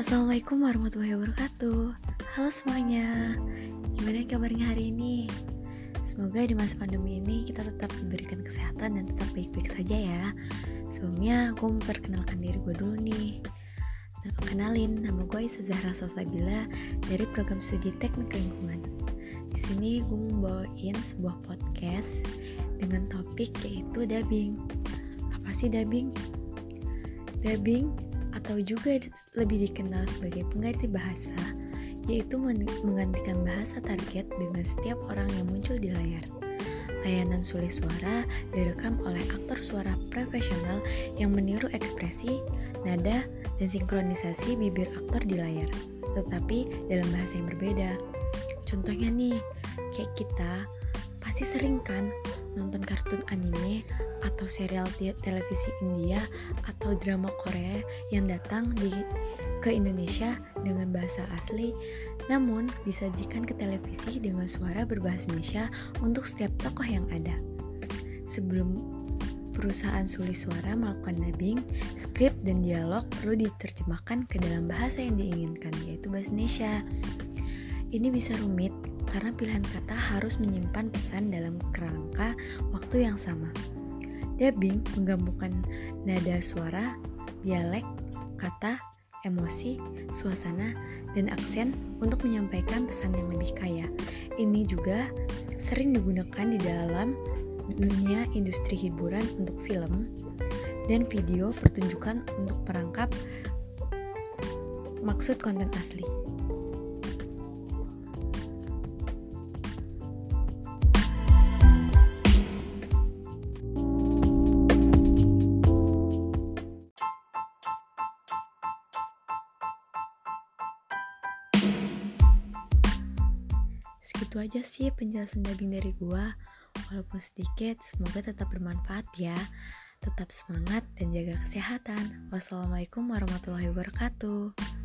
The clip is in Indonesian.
Assalamualaikum warahmatullahi wabarakatuh Halo semuanya Gimana kabarnya hari ini? Semoga di masa pandemi ini kita tetap diberikan kesehatan dan tetap baik-baik saja ya Sebelumnya aku memperkenalkan diri gue dulu nih Nah, kenalin, nama gue Isa Zahra Salsabila dari program studi teknik lingkungan di sini gue membawain sebuah podcast dengan topik yaitu dubbing. Apa sih dubbing? Dubbing atau juga lebih dikenal sebagai pengganti bahasa, yaitu menggantikan bahasa target dengan setiap orang yang muncul di layar. Layanan sulis suara direkam oleh aktor suara profesional yang meniru ekspresi, nada, dan sinkronisasi bibir aktor di layar, tetapi dalam bahasa yang berbeda. Contohnya nih, kayak kita pasti sering kan nonton kartun anime atau serial televisi India atau drama Korea yang datang di ke Indonesia dengan bahasa asli namun disajikan ke televisi dengan suara berbahasa Indonesia untuk setiap tokoh yang ada. Sebelum perusahaan sulis suara melakukan dubbing, skrip dan dialog perlu diterjemahkan ke dalam bahasa yang diinginkan yaitu bahasa Indonesia. Ini bisa rumit karena pilihan kata harus menyimpan pesan dalam kerangka waktu yang sama. Dubbing menggabungkan nada suara, dialek, kata, emosi, suasana, dan aksen untuk menyampaikan pesan yang lebih kaya. Ini juga sering digunakan di dalam dunia industri hiburan untuk film dan video pertunjukan untuk perangkap maksud konten asli. Segitu aja sih penjelasan dubbing dari gua. Walaupun sedikit, semoga tetap bermanfaat ya. Tetap semangat dan jaga kesehatan. Wassalamualaikum warahmatullahi wabarakatuh.